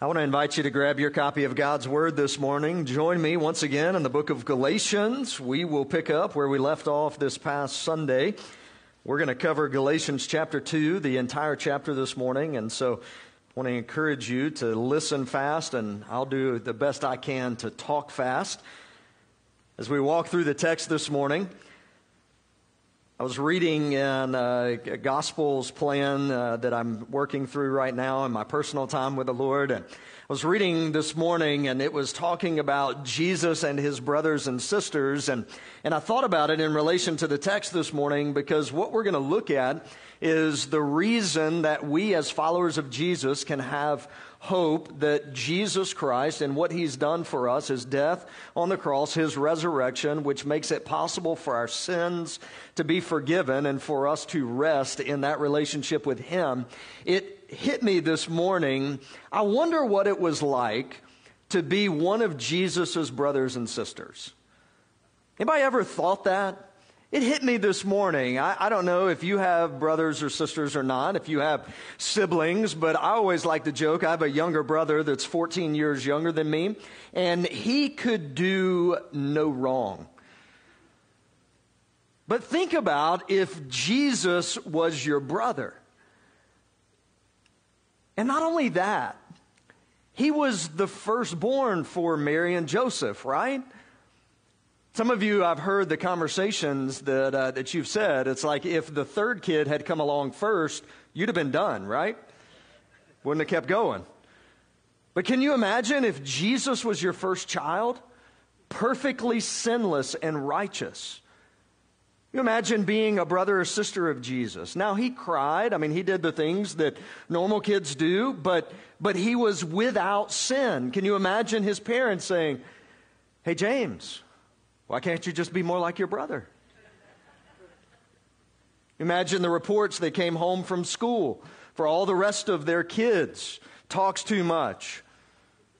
I want to invite you to grab your copy of God's Word this morning. Join me once again in the book of Galatians. We will pick up where we left off this past Sunday. We're going to cover Galatians chapter 2, the entire chapter this morning. And so I want to encourage you to listen fast, and I'll do the best I can to talk fast. As we walk through the text this morning, I was reading in uh, a Gospels plan uh, that I'm working through right now in my personal time with the Lord. And I was reading this morning and it was talking about Jesus and his brothers and sisters. And, and I thought about it in relation to the text this morning because what we're going to look at is the reason that we as followers of Jesus can have hope that Jesus Christ and what he's done for us, his death on the cross, his resurrection, which makes it possible for our sins to be forgiven and for us to rest in that relationship with him. It hit me this morning. I wonder what it was like to be one of Jesus's brothers and sisters. Anybody ever thought that? It hit me this morning. I, I, don't know if you have brothers or sisters or not, if you have siblings, but I always like to joke. I have a younger brother that's 14 years younger than me, and he could do no wrong. But think about if Jesus was your brother. And not only that, he was the firstborn for Mary and Joseph, right? Some of you, I've heard the conversations that, uh, that you've said. It's like if the third kid had come along first, you'd have been done, right? Wouldn't have kept going. But can you imagine if Jesus was your first child? Perfectly sinless and righteous. You imagine being a brother or sister of Jesus. Now he cried. I mean, he did the things that normal kids do, but, but he was without sin. Can you imagine his parents saying, Hey, James, why can't you just be more like your brother? Imagine the reports they came home from school for all the rest of their kids. Talks too much,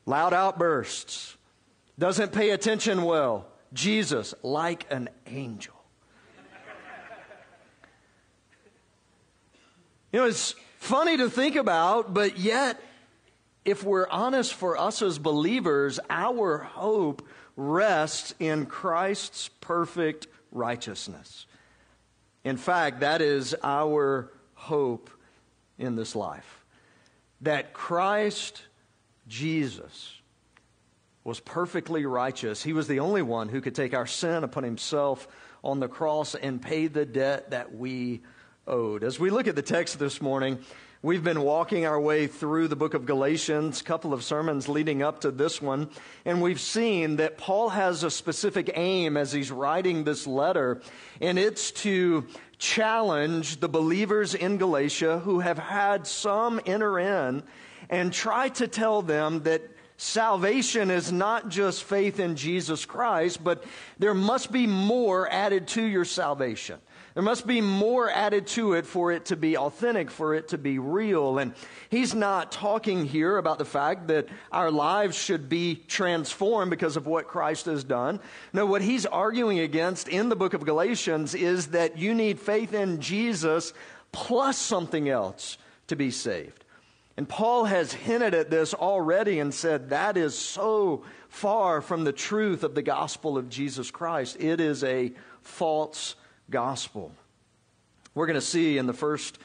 loud outbursts, doesn't pay attention well. Jesus, like an angel. You know, it's funny to think about, but yet, if we're honest for us as believers, our hope rests in Christ's perfect righteousness. In fact, that is our hope in this life. That Christ Jesus was perfectly righteous. He was the only one who could take our sin upon himself on the cross and pay the debt that we owed. As we look at the text this morning, We've been walking our way through the book of Galatians, a couple of sermons leading up to this one, and we've seen that Paul has a specific aim as he's writing this letter, and it's to challenge the believers in Galatia who have had some enter in and try to tell them that salvation is not just faith in Jesus Christ, but there must be more added to your salvation. There must be more added to it for it to be authentic, for it to be real. And he's not talking here about the fact that our lives should be transformed because of what Christ has done. No, what he's arguing against in the book of Galatians is that you need faith in Jesus plus something else to be saved. And Paul has hinted at this already and said that is so far from the truth of the gospel of Jesus Christ. It is a false gospel. We're going to see in the first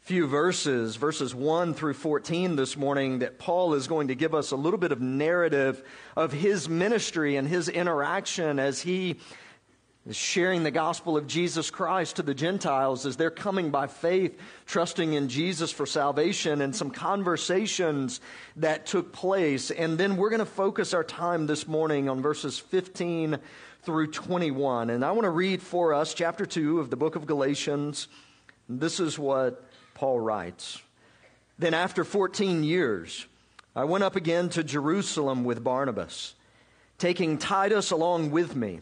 few verses, verses 1 through 14 this morning, that Paul is going to give us a little bit of narrative of his ministry and his interaction as he sharing the gospel of Jesus Christ to the Gentiles as they're coming by faith, trusting in Jesus for salvation, and some conversations that took place. And then we're going to focus our time this morning on verses 15 through 21. And I want to read for us chapter 2 of the book of Galatians. This is what Paul writes. Then, after 14 years, I went up again to Jerusalem with Barnabas, taking Titus along with me.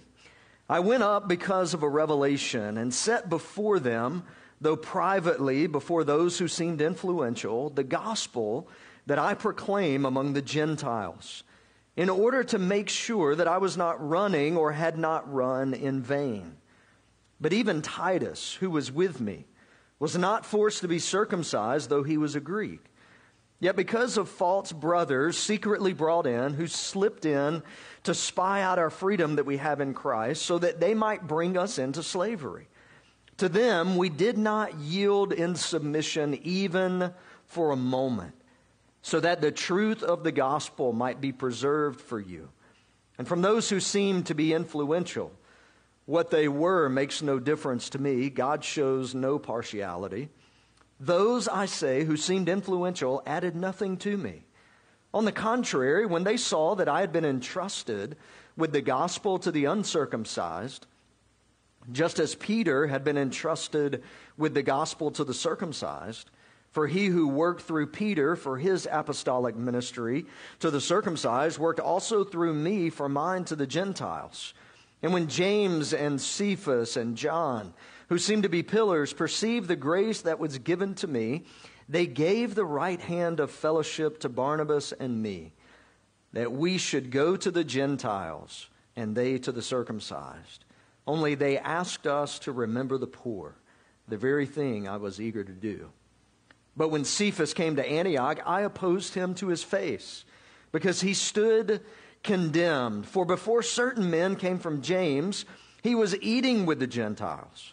I went up because of a revelation and set before them, though privately before those who seemed influential, the gospel that I proclaim among the Gentiles in order to make sure that I was not running or had not run in vain. But even Titus, who was with me, was not forced to be circumcised, though he was a Greek. Yet because of false brothers secretly brought in, who slipped in to spy out our freedom that we have in Christ, so that they might bring us into slavery. To them we did not yield in submission even for a moment, so that the truth of the gospel might be preserved for you. And from those who seemed to be influential, what they were makes no difference to me. God shows no partiality. Those, I say, who seemed influential added nothing to me. On the contrary, when they saw that I had been entrusted with the gospel to the uncircumcised, just as Peter had been entrusted with the gospel to the circumcised, for he who worked through Peter for his apostolic ministry to the circumcised worked also through me for mine to the Gentiles. And when James and Cephas and John, who seemed to be pillars, perceived the grace that was given to me, they gave the right hand of fellowship to Barnabas and me, that we should go to the Gentiles and they to the circumcised. Only they asked us to remember the poor, the very thing I was eager to do. But when Cephas came to Antioch, I opposed him to his face, because he stood condemned. For before certain men came from James, he was eating with the Gentiles.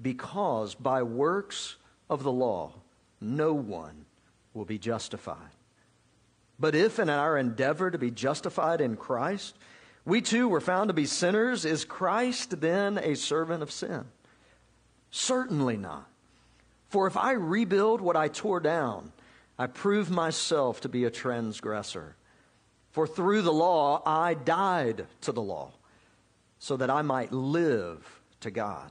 because by works of the law no one will be justified. But if in our endeavor to be justified in Christ, we too were found to be sinners, is Christ then a servant of sin? Certainly not. For if I rebuild what I tore down, I prove myself to be a transgressor. For through the law I died to the law, so that I might live to God.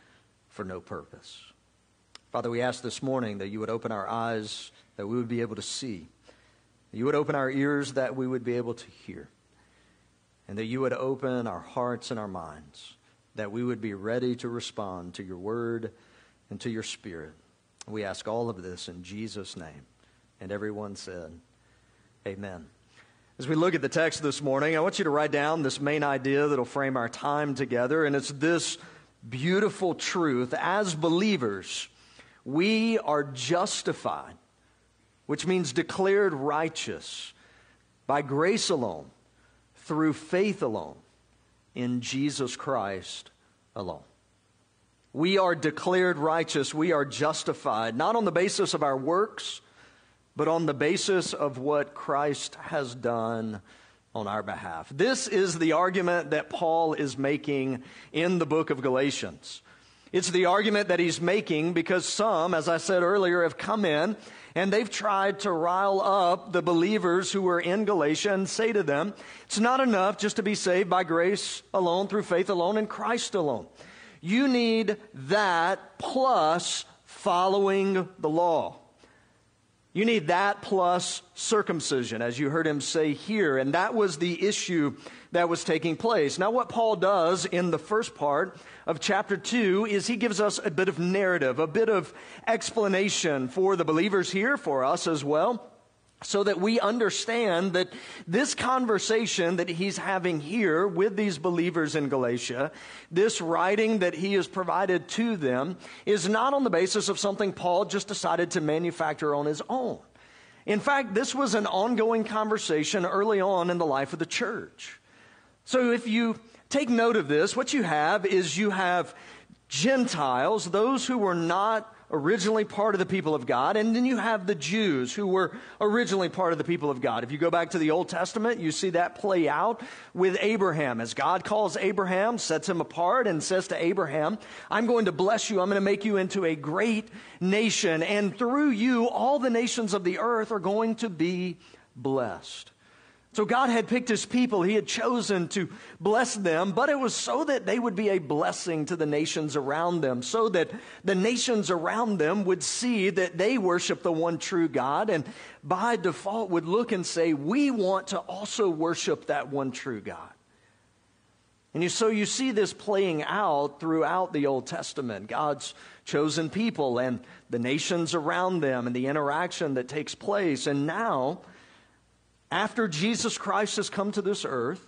for no purpose. Father, we ask this morning that you would open our eyes, that we would be able to see. You would open our ears that we would be able to hear. And that you would open our hearts and our minds, that we would be ready to respond to your word and to your spirit. We ask all of this in Jesus' name. And everyone said, Amen. As we look at the text this morning, I want you to write down this main idea that'll frame our time together, and it's this beautiful truth. As believers, we are justified, which means declared righteous by grace alone, through faith alone, in Jesus Christ alone. We are declared righteous. We are justified, not on the basis of our works, but on the basis of what Christ has done on our behalf. This is the argument that Paul is making in the book of Galatians. It's the argument that he's making because some, as I said earlier, have come in and they've tried to rile up the believers who were in Galatia and say to them, it's not enough just to be saved by grace alone, through faith alone, in Christ alone. You need that plus following the law. You need that plus circumcision, as you heard him say here. And that was the issue that was taking place. Now, what Paul does in the first part of chapter 2 is he gives us a bit of narrative, a bit of explanation for the believers here, for us as well, so that we understand that this conversation that he's having here with these believers in Galatia, this writing that he has provided to them, is not on the basis of something Paul just decided to manufacture on his own. In fact, this was an ongoing conversation early on in the life of the church. So if you take note of this, what you have is you have Gentiles, those who were not originally part of the people of God, and then you have the Jews who were originally part of the people of God. If you go back to the Old Testament, you see that play out with Abraham. As God calls Abraham, sets him apart, and says to Abraham, I'm going to bless you, I'm going to make you into a great nation, and through you, all the nations of the earth are going to be blessed. So God had picked his people. He had chosen to bless them, but it was so that they would be a blessing to the nations around them, so that the nations around them would see that they worship the one true God and by default would look and say, we want to also worship that one true God. And you, so you see this playing out throughout the Old Testament. God's chosen people and the nations around them and the interaction that takes place. And now, after Jesus Christ has come to this earth,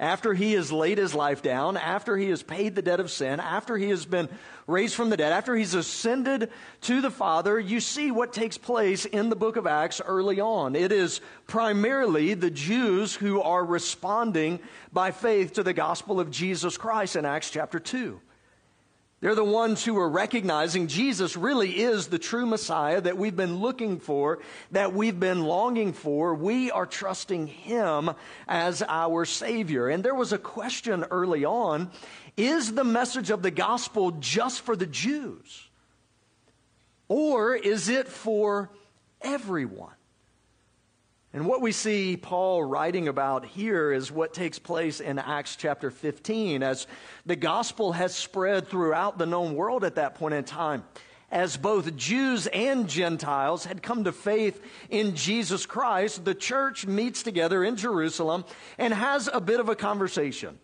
after he has laid his life down, after he has paid the debt of sin, after he has been raised from the dead, after he's ascended to the Father, you see what takes place in the book of Acts early on. It is primarily the Jews who are responding by faith to the gospel of Jesus Christ in Acts chapter 2. They're the ones who are recognizing Jesus really is the true Messiah that we've been looking for, that we've been longing for. We are trusting Him as our Savior. And there was a question early on is the message of the gospel just for the Jews? Or is it for everyone? And what we see Paul writing about here is what takes place in Acts chapter 15 as the gospel has spread throughout the known world at that point in time. As both Jews and Gentiles had come to faith in Jesus Christ, the church meets together in Jerusalem and has a bit of a conversation.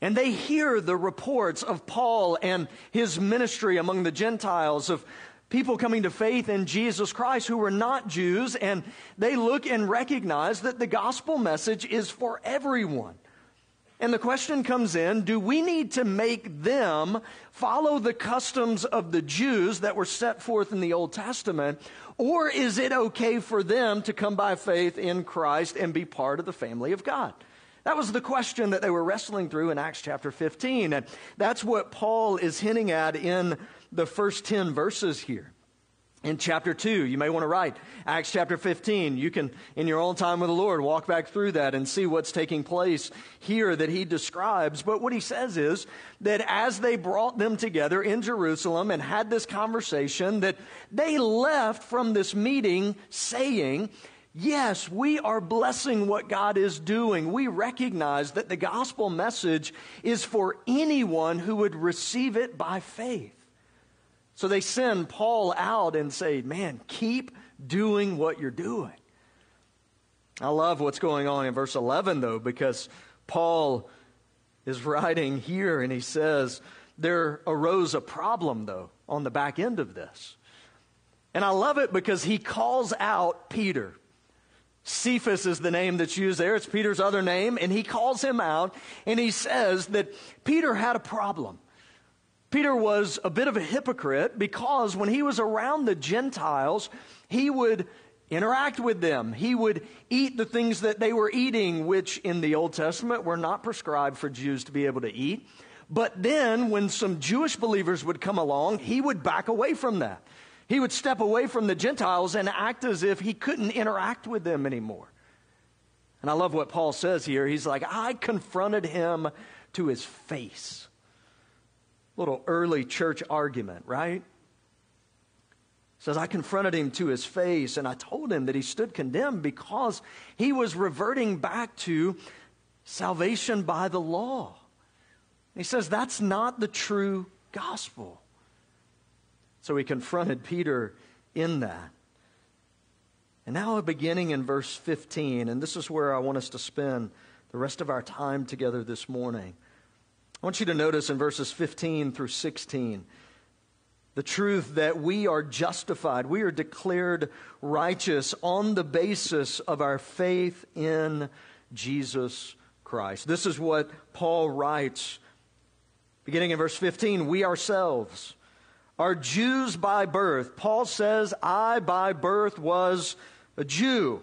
And they hear the reports of Paul and his ministry among the Gentiles, of people coming to faith in Jesus Christ who were not Jews, and they look and recognize that the gospel message is for everyone. And the question comes in do we need to make them follow the customs of the Jews that were set forth in the Old Testament? Or is it okay for them to come by faith in Christ and be part of the family of God? That was the question that they were wrestling through in Acts chapter 15. And that's what Paul is hinting at in the first 10 verses here. In chapter 2, you may want to write Acts chapter 15. You can, in your own time with the Lord, walk back through that and see what's taking place here that he describes. But what he says is that as they brought them together in Jerusalem and had this conversation, that they left from this meeting saying, Yes, we are blessing what God is doing. We recognize that the gospel message is for anyone who would receive it by faith. So they send Paul out and say, Man, keep doing what you're doing. I love what's going on in verse 11, though, because Paul is writing here and he says, There arose a problem, though, on the back end of this. And I love it because he calls out Peter. Cephas is the name that's used there. It's Peter's other name. And he calls him out and he says that Peter had a problem. Peter was a bit of a hypocrite because when he was around the Gentiles, he would interact with them. He would eat the things that they were eating, which in the Old Testament were not prescribed for Jews to be able to eat. But then, when some Jewish believers would come along, he would back away from that. He would step away from the Gentiles and act as if he couldn't interact with them anymore. And I love what Paul says here. He's like, I confronted him to his face little early church argument, right? says, I confronted him to his face and I told him that he stood condemned because he was reverting back to salvation by the law. He says, that's not the true gospel. So he confronted Peter in that. And now, beginning in verse 15, and this is where I want us to spend the rest of our time together this morning. I want you to notice in verses 15 through 16 The truth that we are justified, we are declared righteous on the basis of our faith in Jesus Christ. This is what Paul writes, beginning in verse 15 We ourselves are Jews by birth. Paul says, I by birth was a Jew.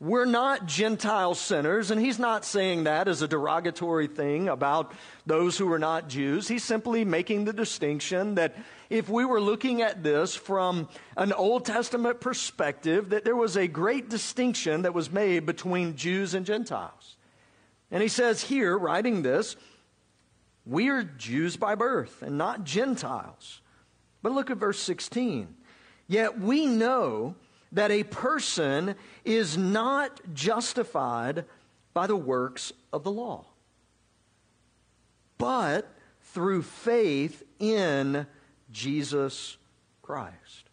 We're not Gentile sinners, and he's not saying that as a derogatory thing about those who are not Jews. He's simply making the distinction that if we were looking at this from an Old Testament perspective, that there was a great distinction that was made between Jews and Gentiles. And he says here, writing this, we are Jews by birth and not Gentiles. But look at verse 16. Yet we know that a person is not justified by the works of the law, but through faith in Jesus Christ.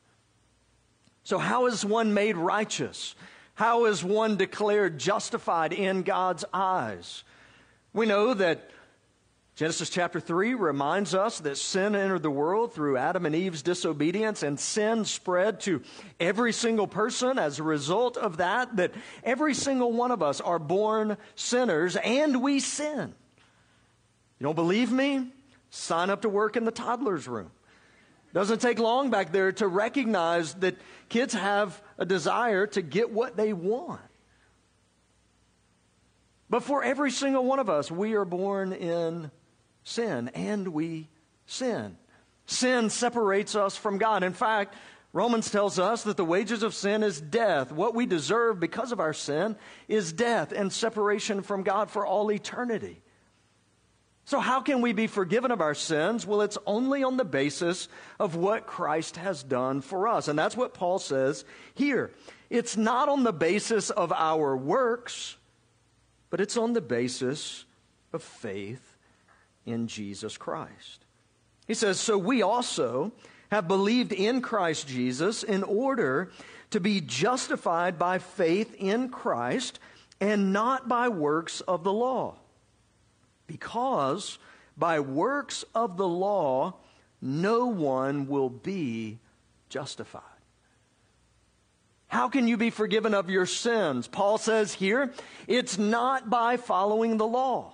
So, how is one made righteous? How is one declared justified in God's eyes? We know that Genesis chapter 3 reminds us that sin entered the world through Adam and Eve's disobedience, and sin spread to every single person as a result of that, that every single one of us are born sinners and we sin. You don't believe me? Sign up to work in the toddler's room. Doesn't take long back there to recognize that kids have a desire to get what they want. But for every single one of us, we are born in sin, and we sin. Sin separates us from God. In fact, Romans tells us that the wages of sin is death. What we deserve because of our sin is death and separation from God for all eternity. So, how can we be forgiven of our sins? Well, it's only on the basis of what Christ has done for us. And that's what Paul says here. It's not on the basis of our works, but it's on the basis of faith in Jesus Christ. He says, So we also have believed in Christ Jesus in order to be justified by faith in Christ and not by works of the law. Because by works of the law, no one will be justified. How can you be forgiven of your sins? Paul says here, it's not by following the law.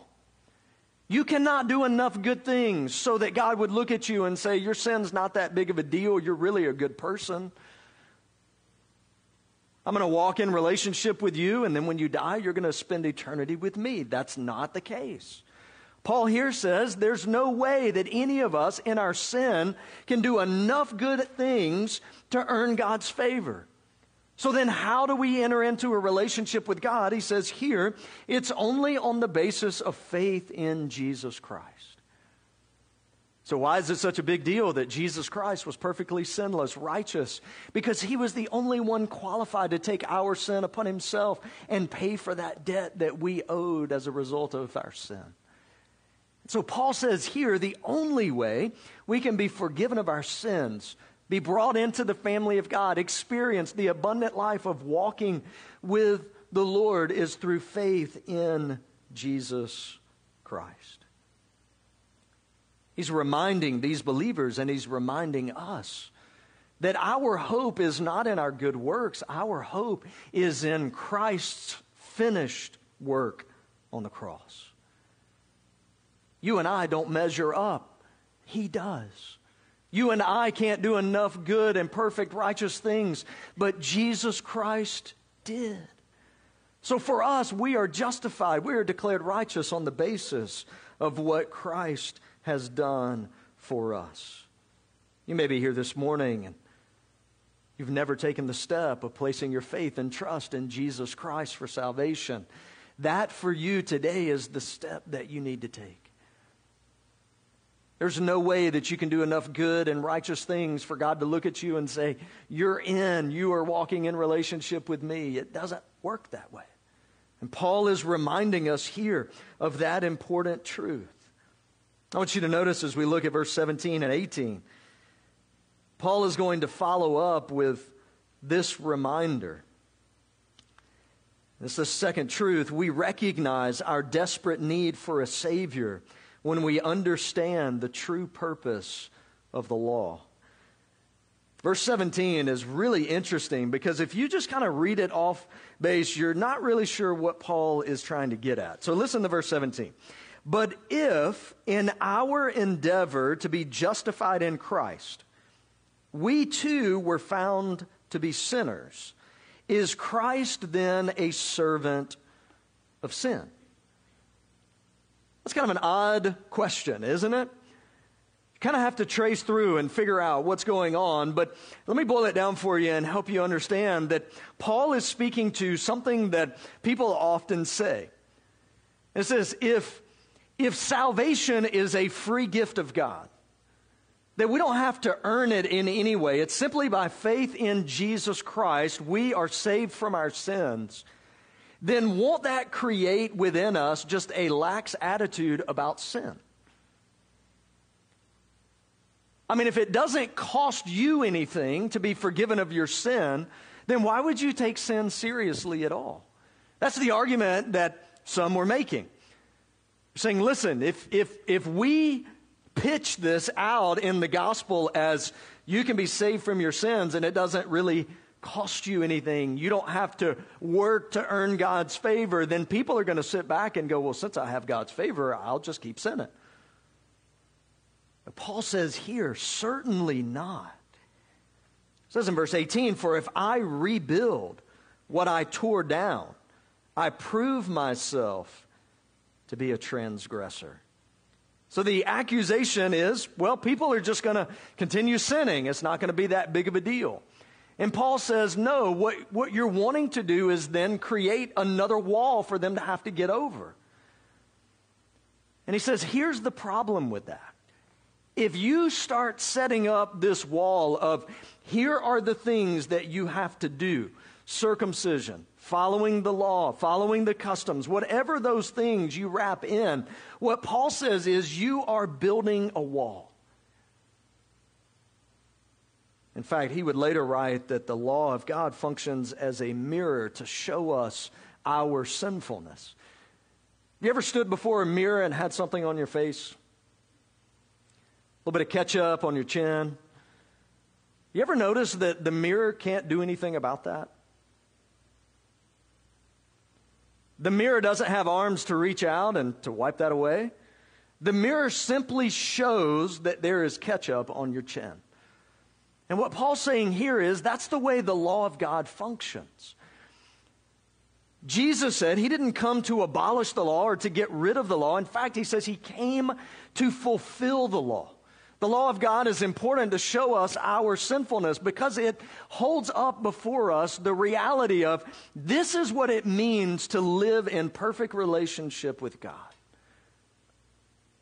You cannot do enough good things so that God would look at you and say, Your sin's not that big of a deal. You're really a good person. I'm going to walk in relationship with you, and then when you die, you're going to spend eternity with me. That's not the case. Paul here says there's no way that any of us in our sin can do enough good things to earn God's favor. So then, how do we enter into a relationship with God? He says here, it's only on the basis of faith in Jesus Christ. So, why is it such a big deal that Jesus Christ was perfectly sinless, righteous? Because he was the only one qualified to take our sin upon himself and pay for that debt that we owed as a result of our sin. So, Paul says here the only way we can be forgiven of our sins be brought into the family of God, experience the abundant life of walking with the Lord is through faith in Jesus Christ. He's reminding these believers and he's reminding us that our hope is not in our good works, our hope is in Christ's finished work on the cross. You and I don't measure up, He does. You and I can't do enough good and perfect righteous things, but Jesus Christ did. So for us, we are justified. We are declared righteous on the basis of what Christ has done for us. You may be here this morning and you've never taken the step of placing your faith and trust in Jesus Christ for salvation. That for you today is the step that you need to take. There's no way that you can do enough good and righteous things for God to look at you and say, You're in, you are walking in relationship with me. It doesn't work that way. And Paul is reminding us here of that important truth. I want you to notice as we look at verse 17 and 18, Paul is going to follow up with this reminder. Is the second truth. We recognize our desperate need for a Savior when we understand the true purpose of the law. Verse 17 is really interesting because if you just kind of read it off base, you're not really sure what Paul is trying to get at. So listen to verse 17. But if in our endeavor to be justified in Christ, we too were found to be sinners, is Christ then a servant of sin? That's kind of an odd question, isn't it? You kind of have to trace through and figure out what's going on. But let me boil it down for you and help you understand that Paul is speaking to something that people often say. It says, if, if salvation is a free gift of God, that we don't have to earn it in any way, it's simply by faith in Jesus Christ, we are saved from our sins, then won't that create within us just a lax attitude about sin? I mean, if it doesn't cost you anything to be forgiven of your sin, then why would you take sin seriously at all? That's the argument that some were making. Saying, listen, if, if, if we pitch this out in the gospel as you can be saved from your sins and it doesn't really cost you anything, you don't have to work to earn God's favor, then people are going to sit back and go, well, since I have God's favor, I'll just keep sinning. But Paul says here, certainly not. It says in verse 18, For if I rebuild what I tore down, I prove myself to be a transgressor. So the accusation is, well, people are just going to continue sinning. It's not going to be that big of a deal. And Paul says, no, what, what you're wanting to do is then create another wall for them to have to get over. And he says, here's the problem with that. If you start setting up this wall of here are the things that you have to do circumcision, following the law, following the customs, whatever those things you wrap in, what Paul says is you are building a wall. In fact, he would later write that the law of God functions as a mirror to show us our sinfulness. You ever stood before a mirror and had something on your face? A little bit of ketchup on your chin. You ever notice that the mirror can't do anything about that? The mirror doesn't have arms to reach out and to wipe that away. The mirror simply shows that there is ketchup on your chin. And what Paul's saying here is that's the way the law of God functions. Jesus said he didn't come to abolish the law or to get rid of the law. In fact, he says he came to fulfill the law. The law of God is important to show us our sinfulness because it holds up before us the reality of this is what it means to live in perfect relationship with God.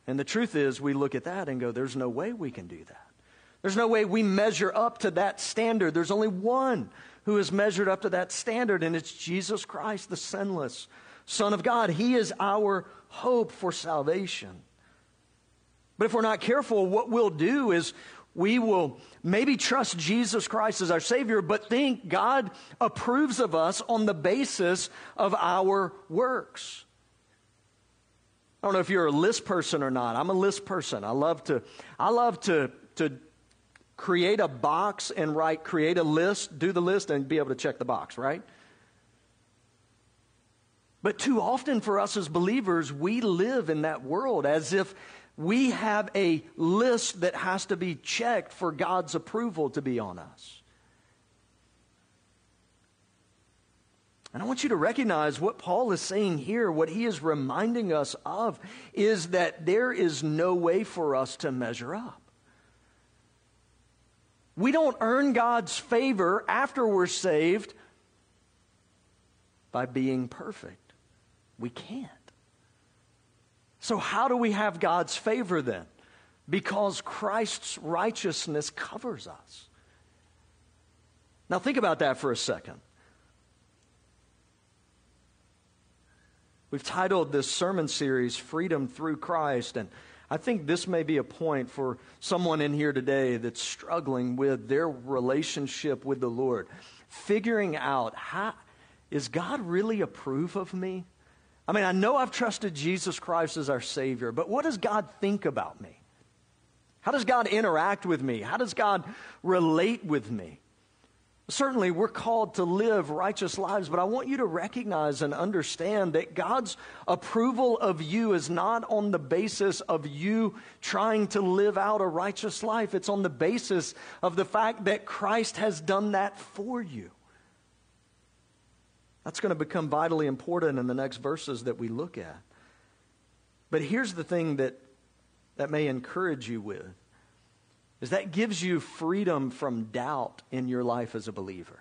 And the truth is, we look at that and go, there's no way we can do that. There's no way we measure up to that standard. There's only one who is measured up to that standard, and it's Jesus Christ, the sinless Son of God. He is our hope for salvation. But if we're not careful, what we'll do is we will maybe trust Jesus Christ as our Savior, but think God approves of us on the basis of our works. I don't know if you're a list person or not. I'm a list person. I love to, I love to, to create a box and write, create a list, do the list, and be able to check the box, right? But too often for us as believers, we live in that world as if we have a list that has to be checked for God's approval to be on us. And I want you to recognize what Paul is saying here, what he is reminding us of, is that there is no way for us to measure up. We don't earn God's favor after we're saved by being perfect. We can't. So, how do we have God's favor then? Because Christ's righteousness covers us. Now, think about that for a second. We've titled this sermon series Freedom Through Christ, and I think this may be a point for someone in here today that's struggling with their relationship with the Lord, figuring out how is God really approve of me? I mean, I know I've trusted Jesus Christ as our Savior, but what does God think about me? How does God interact with me? How does God relate with me? Certainly, we're called to live righteous lives, but I want you to recognize and understand that God's approval of you is not on the basis of you trying to live out a righteous life. It's on the basis of the fact that Christ has done that for you. That's going to become vitally important in the next verses that we look at. But here's the thing that, that may encourage you with is that gives you freedom from doubt in your life as a believer.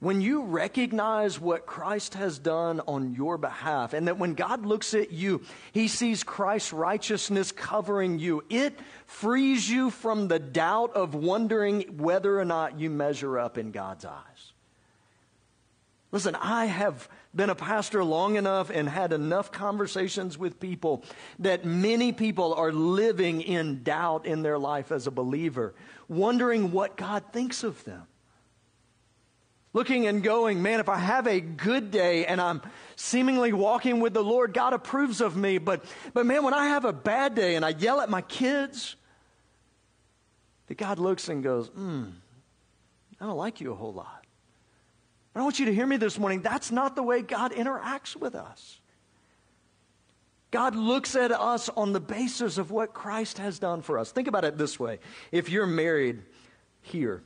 When you recognize what Christ has done on your behalf, and that when God looks at you, he sees Christ's righteousness covering you, it frees you from the doubt of wondering whether or not you measure up in God's eyes. Listen, I have been a pastor long enough and had enough conversations with people that many people are living in doubt in their life as a believer, wondering what God thinks of them. Looking and going, man, if I have a good day and I'm seemingly walking with the Lord, God approves of me. But, but man, when I have a bad day and I yell at my kids, that God looks and goes, hmm, I don't like you a whole lot. But I want you to hear me this morning. That's not the way God interacts with us. God looks at us on the basis of what Christ has done for us. Think about it this way if you're married here,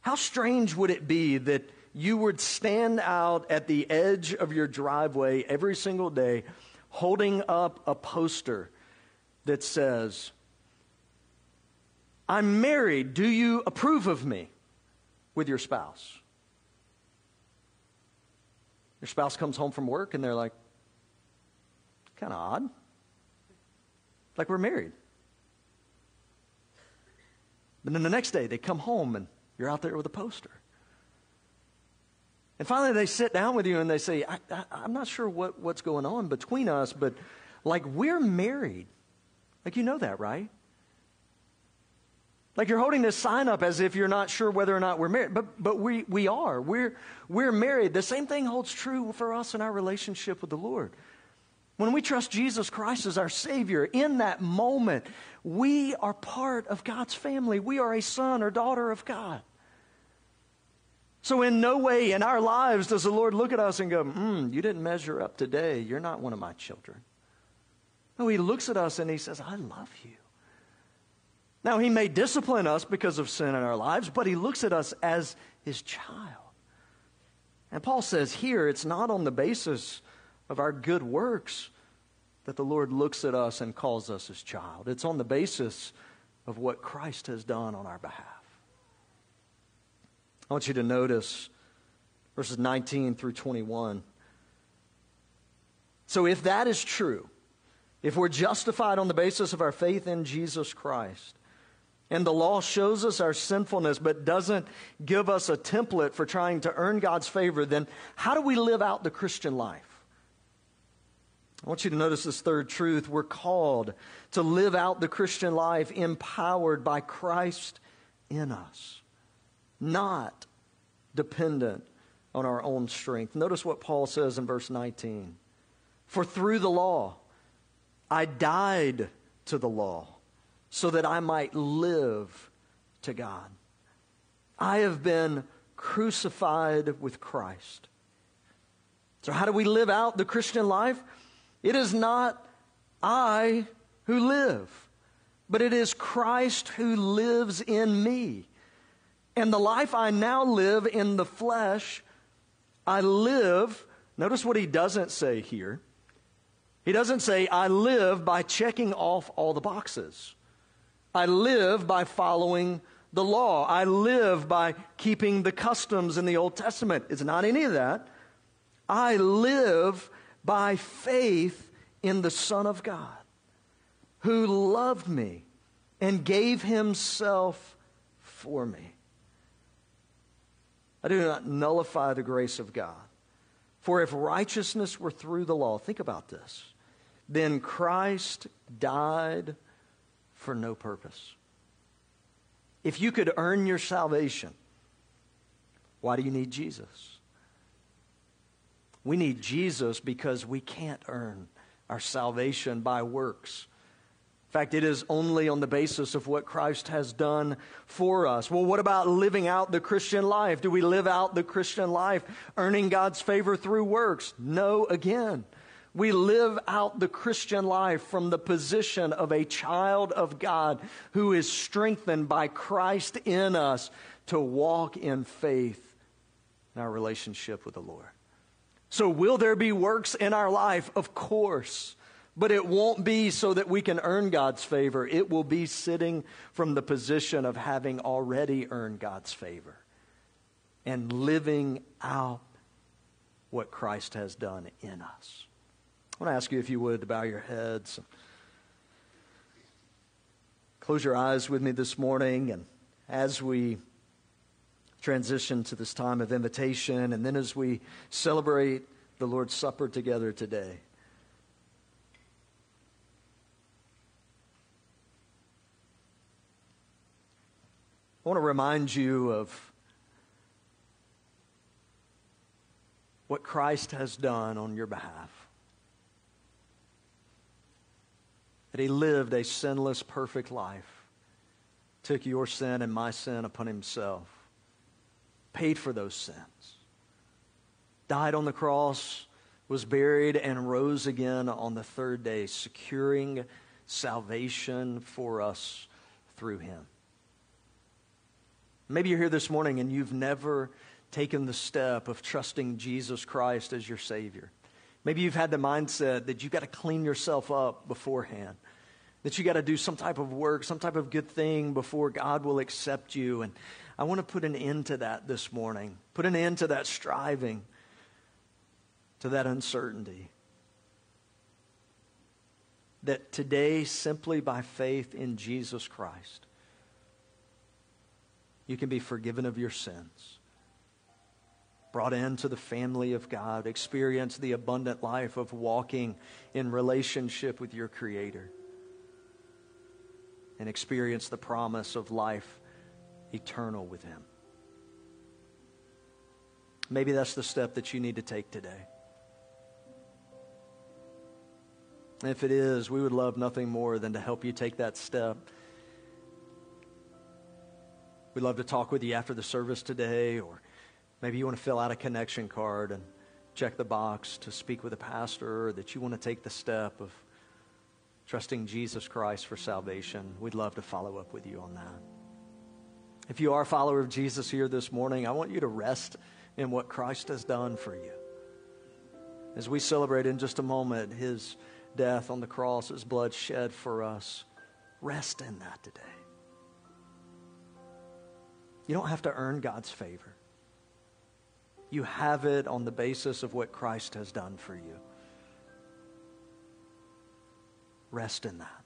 how strange would it be that you would stand out at the edge of your driveway every single day holding up a poster that says, I'm married. Do you approve of me with your spouse? Your spouse comes home from work and they're like, kind of odd. Like we're married. But then the next day they come home and you're out there with a poster. And finally they sit down with you and they say, I, am not sure what, what's going on between us, but like we're married. Like you know that, right? Like you're holding this sign up as if you're not sure whether or not we're married, but, but we, we are. We're, we're married. The same thing holds true for us in our relationship with the Lord. When we trust Jesus Christ as our Savior, in that moment, we are part of God's family. We are a son or daughter of God. So, in no way in our lives does the Lord look at us and go, hmm, you didn't measure up today. You're not one of my children. No, He looks at us and He says, I love you. Now, He may discipline us because of sin in our lives, but He looks at us as His child. And Paul says here, it's not on the basis of our good works that the Lord looks at us and calls us His child. It's on the basis of what Christ has done on our behalf. I want you to notice verses 19 through 21. So, if that is true, if we're justified on the basis of our faith in Jesus Christ, and the law shows us our sinfulness, but doesn't give us a template for trying to earn God's favor, then how do we live out the Christian life? I want you to notice this third truth. We're called to live out the Christian life empowered by Christ in us, not dependent on our own strength. Notice what Paul says in verse 19 For through the law, I died to the law so that I might live to God. I have been crucified with Christ. So, how do we live out the Christian life? It is not I who live, but it is Christ who lives in me. And the life I now live in the flesh, I live. Notice what he doesn't say here. He doesn't say, I live by checking off all the boxes. I live by following the law. I live by keeping the customs in the Old Testament. It's not any of that. I live by faith in the Son of God who loved me and gave himself for me. I do not nullify the grace of God. For if righteousness were through the law, think about this, then Christ died for no purpose. If you could earn your salvation, why do you need Jesus? We need Jesus because we can't earn our salvation by works. In fact, it is only on the basis of what Christ has done for us. Well, what about living out the Christian life? Do we live out the Christian life earning God's favor through works? No, again. We live out the Christian life from the position of a child of God who is strengthened by Christ in us to walk in faith in our relationship with the Lord. So, will there be works in our life? Of course. But it won't be so that we can earn God's favor. It will be sitting from the position of having already earned God's favor and living out what Christ has done in us. I want to ask you if you would to bow your heads. Close your eyes with me this morning, and as we transition to this time of invitation, and then as we celebrate the Lord's Supper together today. I want to remind you of what Christ has done on your behalf. That he lived a sinless, perfect life, took your sin and my sin upon himself, paid for those sins, died on the cross, was buried, and rose again on the third day, securing salvation for us through him. Maybe you're here this morning and you've never taken the step of trusting Jesus Christ as your Savior. Maybe you've had the mindset that you've got to clean yourself up beforehand, that you got to do some type of work, some type of good thing before God will accept you. And I want to put an end to that this morning, put an end to that striving, to that uncertainty. That today, simply by faith in Jesus Christ, you can be forgiven of your sins, brought into the family of God, experience the abundant life of walking in relationship with your Creator, and experience the promise of life eternal with Him. Maybe that's the step that you need to take today. if it is, we would love nothing more than to help you take that step We'd love to talk with you after the service today, or maybe you want to fill out a connection card and check the box to speak with a pastor, or that you want to take the step of trusting Jesus Christ for salvation. We'd love to follow up with you on that. If you are a follower of Jesus here this morning, I want you to rest in what Christ has done for you. As we celebrate in just a moment his death on the cross, his blood shed for us, rest in that today. You don't have to earn God's favor. You have it on the basis of what Christ has done for you. Rest in that.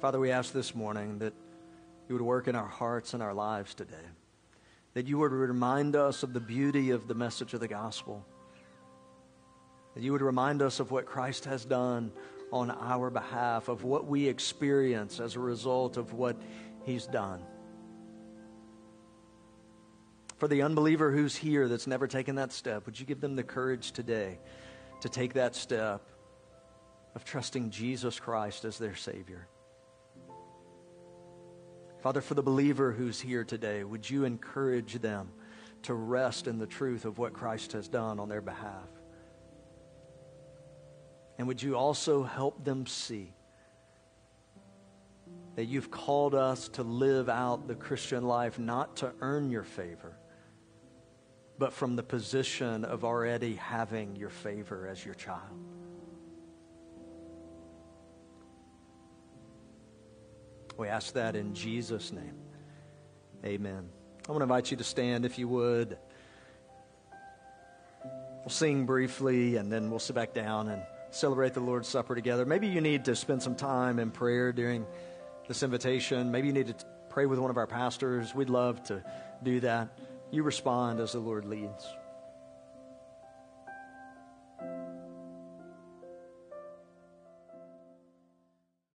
Father, we ask this morning that you would work in our hearts and our lives today, that you would remind us of the beauty of the message of the gospel, that you would remind us of what Christ has done on our behalf, of what we experience as a result of what He's done. For the unbeliever who's here that's never taken that step, would you give them the courage today to take that step of trusting Jesus Christ as their Savior? Father, for the believer who's here today, would you encourage them to rest in the truth of what Christ has done on their behalf? And would you also help them see that you've called us to live out the Christian life not to earn your favor, but from the position of already having your favor as your child? We ask that in Jesus' name. Amen. I want to invite you to stand if you would. We'll sing briefly and then we'll sit back down and celebrate the Lord's Supper together. Maybe you need to spend some time in prayer during this invitation. Maybe you need to pray with one of our pastors. We'd love to do that. You respond as the Lord leads.